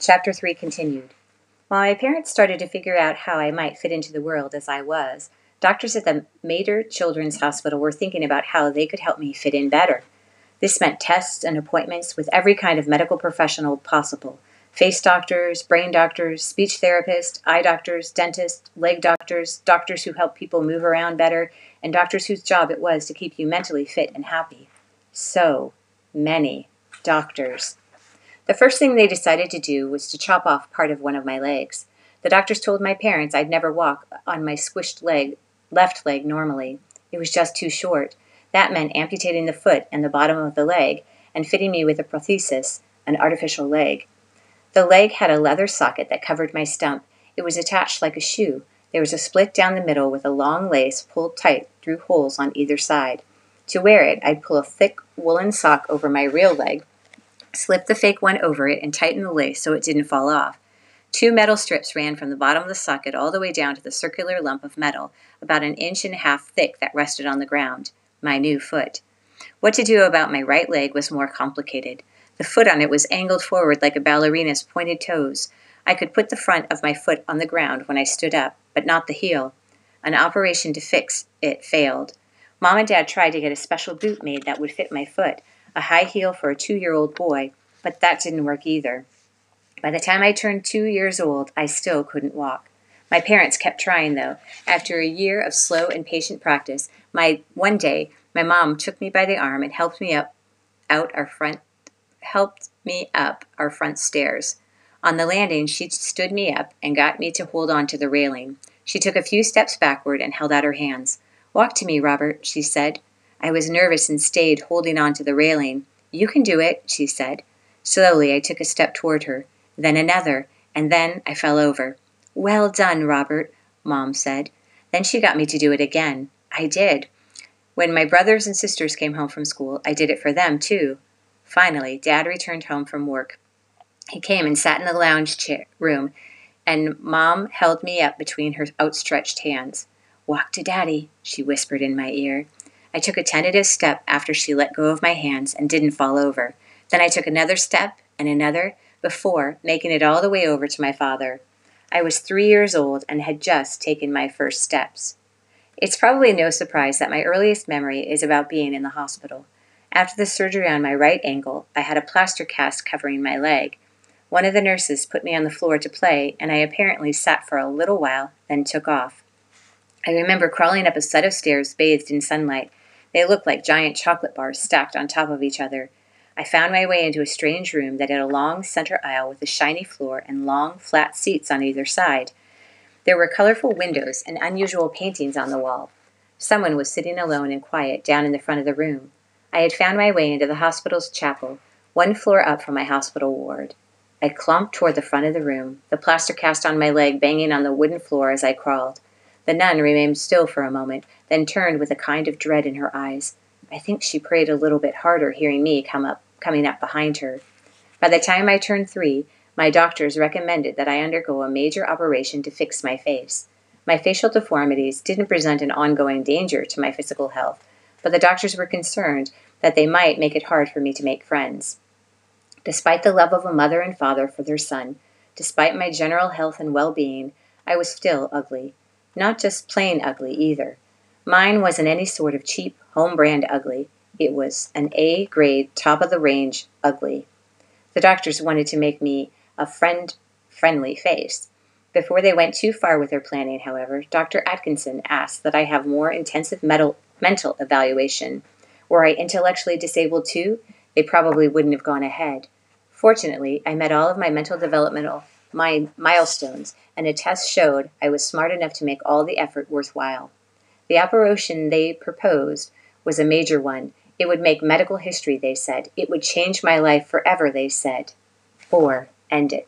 Chapter 3 continued. While my parents started to figure out how I might fit into the world as I was, doctors at the Mater Children's Hospital were thinking about how they could help me fit in better. This meant tests and appointments with every kind of medical professional possible face doctors, brain doctors, speech therapists, eye doctors, dentists, leg doctors, doctors who help people move around better, and doctors whose job it was to keep you mentally fit and happy. So many doctors. The first thing they decided to do was to chop off part of one of my legs. The doctors told my parents I'd never walk on my squished leg, left leg normally. It was just too short. That meant amputating the foot and the bottom of the leg and fitting me with a prosthesis, an artificial leg. The leg had a leather socket that covered my stump. It was attached like a shoe. There was a split down the middle with a long lace pulled tight through holes on either side. To wear it, I'd pull a thick woolen sock over my real leg, slip the fake one over it, and tighten the lace so it didn't fall off. Two metal strips ran from the bottom of the socket all the way down to the circular lump of metal, about an inch and a half thick, that rested on the ground my new foot. What to do about my right leg was more complicated. The foot on it was angled forward like a ballerina's pointed toes. I could put the front of my foot on the ground when I stood up, but not the heel. An operation to fix it failed. Mom and Dad tried to get a special boot made that would fit my foot, a high heel for a two year old boy, but that didn't work either. By the time I turned two years old, I still couldn't walk. My parents kept trying, though. After a year of slow and patient practice, my one day my mom took me by the arm and helped me up out our front helped me up our front stairs. On the landing, she stood me up and got me to hold on to the railing. She took a few steps backward and held out her hands. Walk to me, Robert, she said. I was nervous and stayed holding on to the railing. You can do it, she said. Slowly, I took a step toward her, then another, and then I fell over. Well done, Robert, Mom said. Then she got me to do it again. I did. When my brothers and sisters came home from school, I did it for them, too. Finally, Dad returned home from work. He came and sat in the lounge chair room, and Mom held me up between her outstretched hands. Walk to Daddy, she whispered in my ear. I took a tentative step after she let go of my hands and didn't fall over. Then I took another step and another before making it all the way over to my father. I was three years old and had just taken my first steps. It's probably no surprise that my earliest memory is about being in the hospital. After the surgery on my right ankle, I had a plaster cast covering my leg. One of the nurses put me on the floor to play, and I apparently sat for a little while, then took off. I remember crawling up a set of stairs bathed in sunlight. They looked like giant chocolate bars stacked on top of each other. I found my way into a strange room that had a long center aisle with a shiny floor and long, flat seats on either side. There were colorful windows and unusual paintings on the wall. Someone was sitting alone and quiet down in the front of the room. I had found my way into the hospital's chapel, one floor up from my hospital ward. I clumped toward the front of the room, the plaster cast on my leg banging on the wooden floor as I crawled. The nun remained still for a moment, then turned with a kind of dread in her eyes. I think she prayed a little bit harder hearing me come up coming up behind her. By the time I turned three, my doctors recommended that I undergo a major operation to fix my face. My facial deformities didn't present an ongoing danger to my physical health, but the doctors were concerned that they might make it hard for me to make friends. Despite the love of a mother and father for their son, despite my general health and well being, I was still ugly. Not just plain ugly, either. Mine wasn't any sort of cheap, home brand ugly. It was an A grade, top of the range ugly. The doctors wanted to make me a friend friendly face. Before they went too far with their planning, however, Dr. Atkinson asked that I have more intensive mental, mental evaluation. Were I intellectually disabled too, they probably wouldn't have gone ahead. Fortunately, I met all of my mental developmental my milestones, and a test showed I was smart enough to make all the effort worthwhile. The operation they proposed was a major one. It would make medical history, they said. It would change my life forever, they said. Or end it.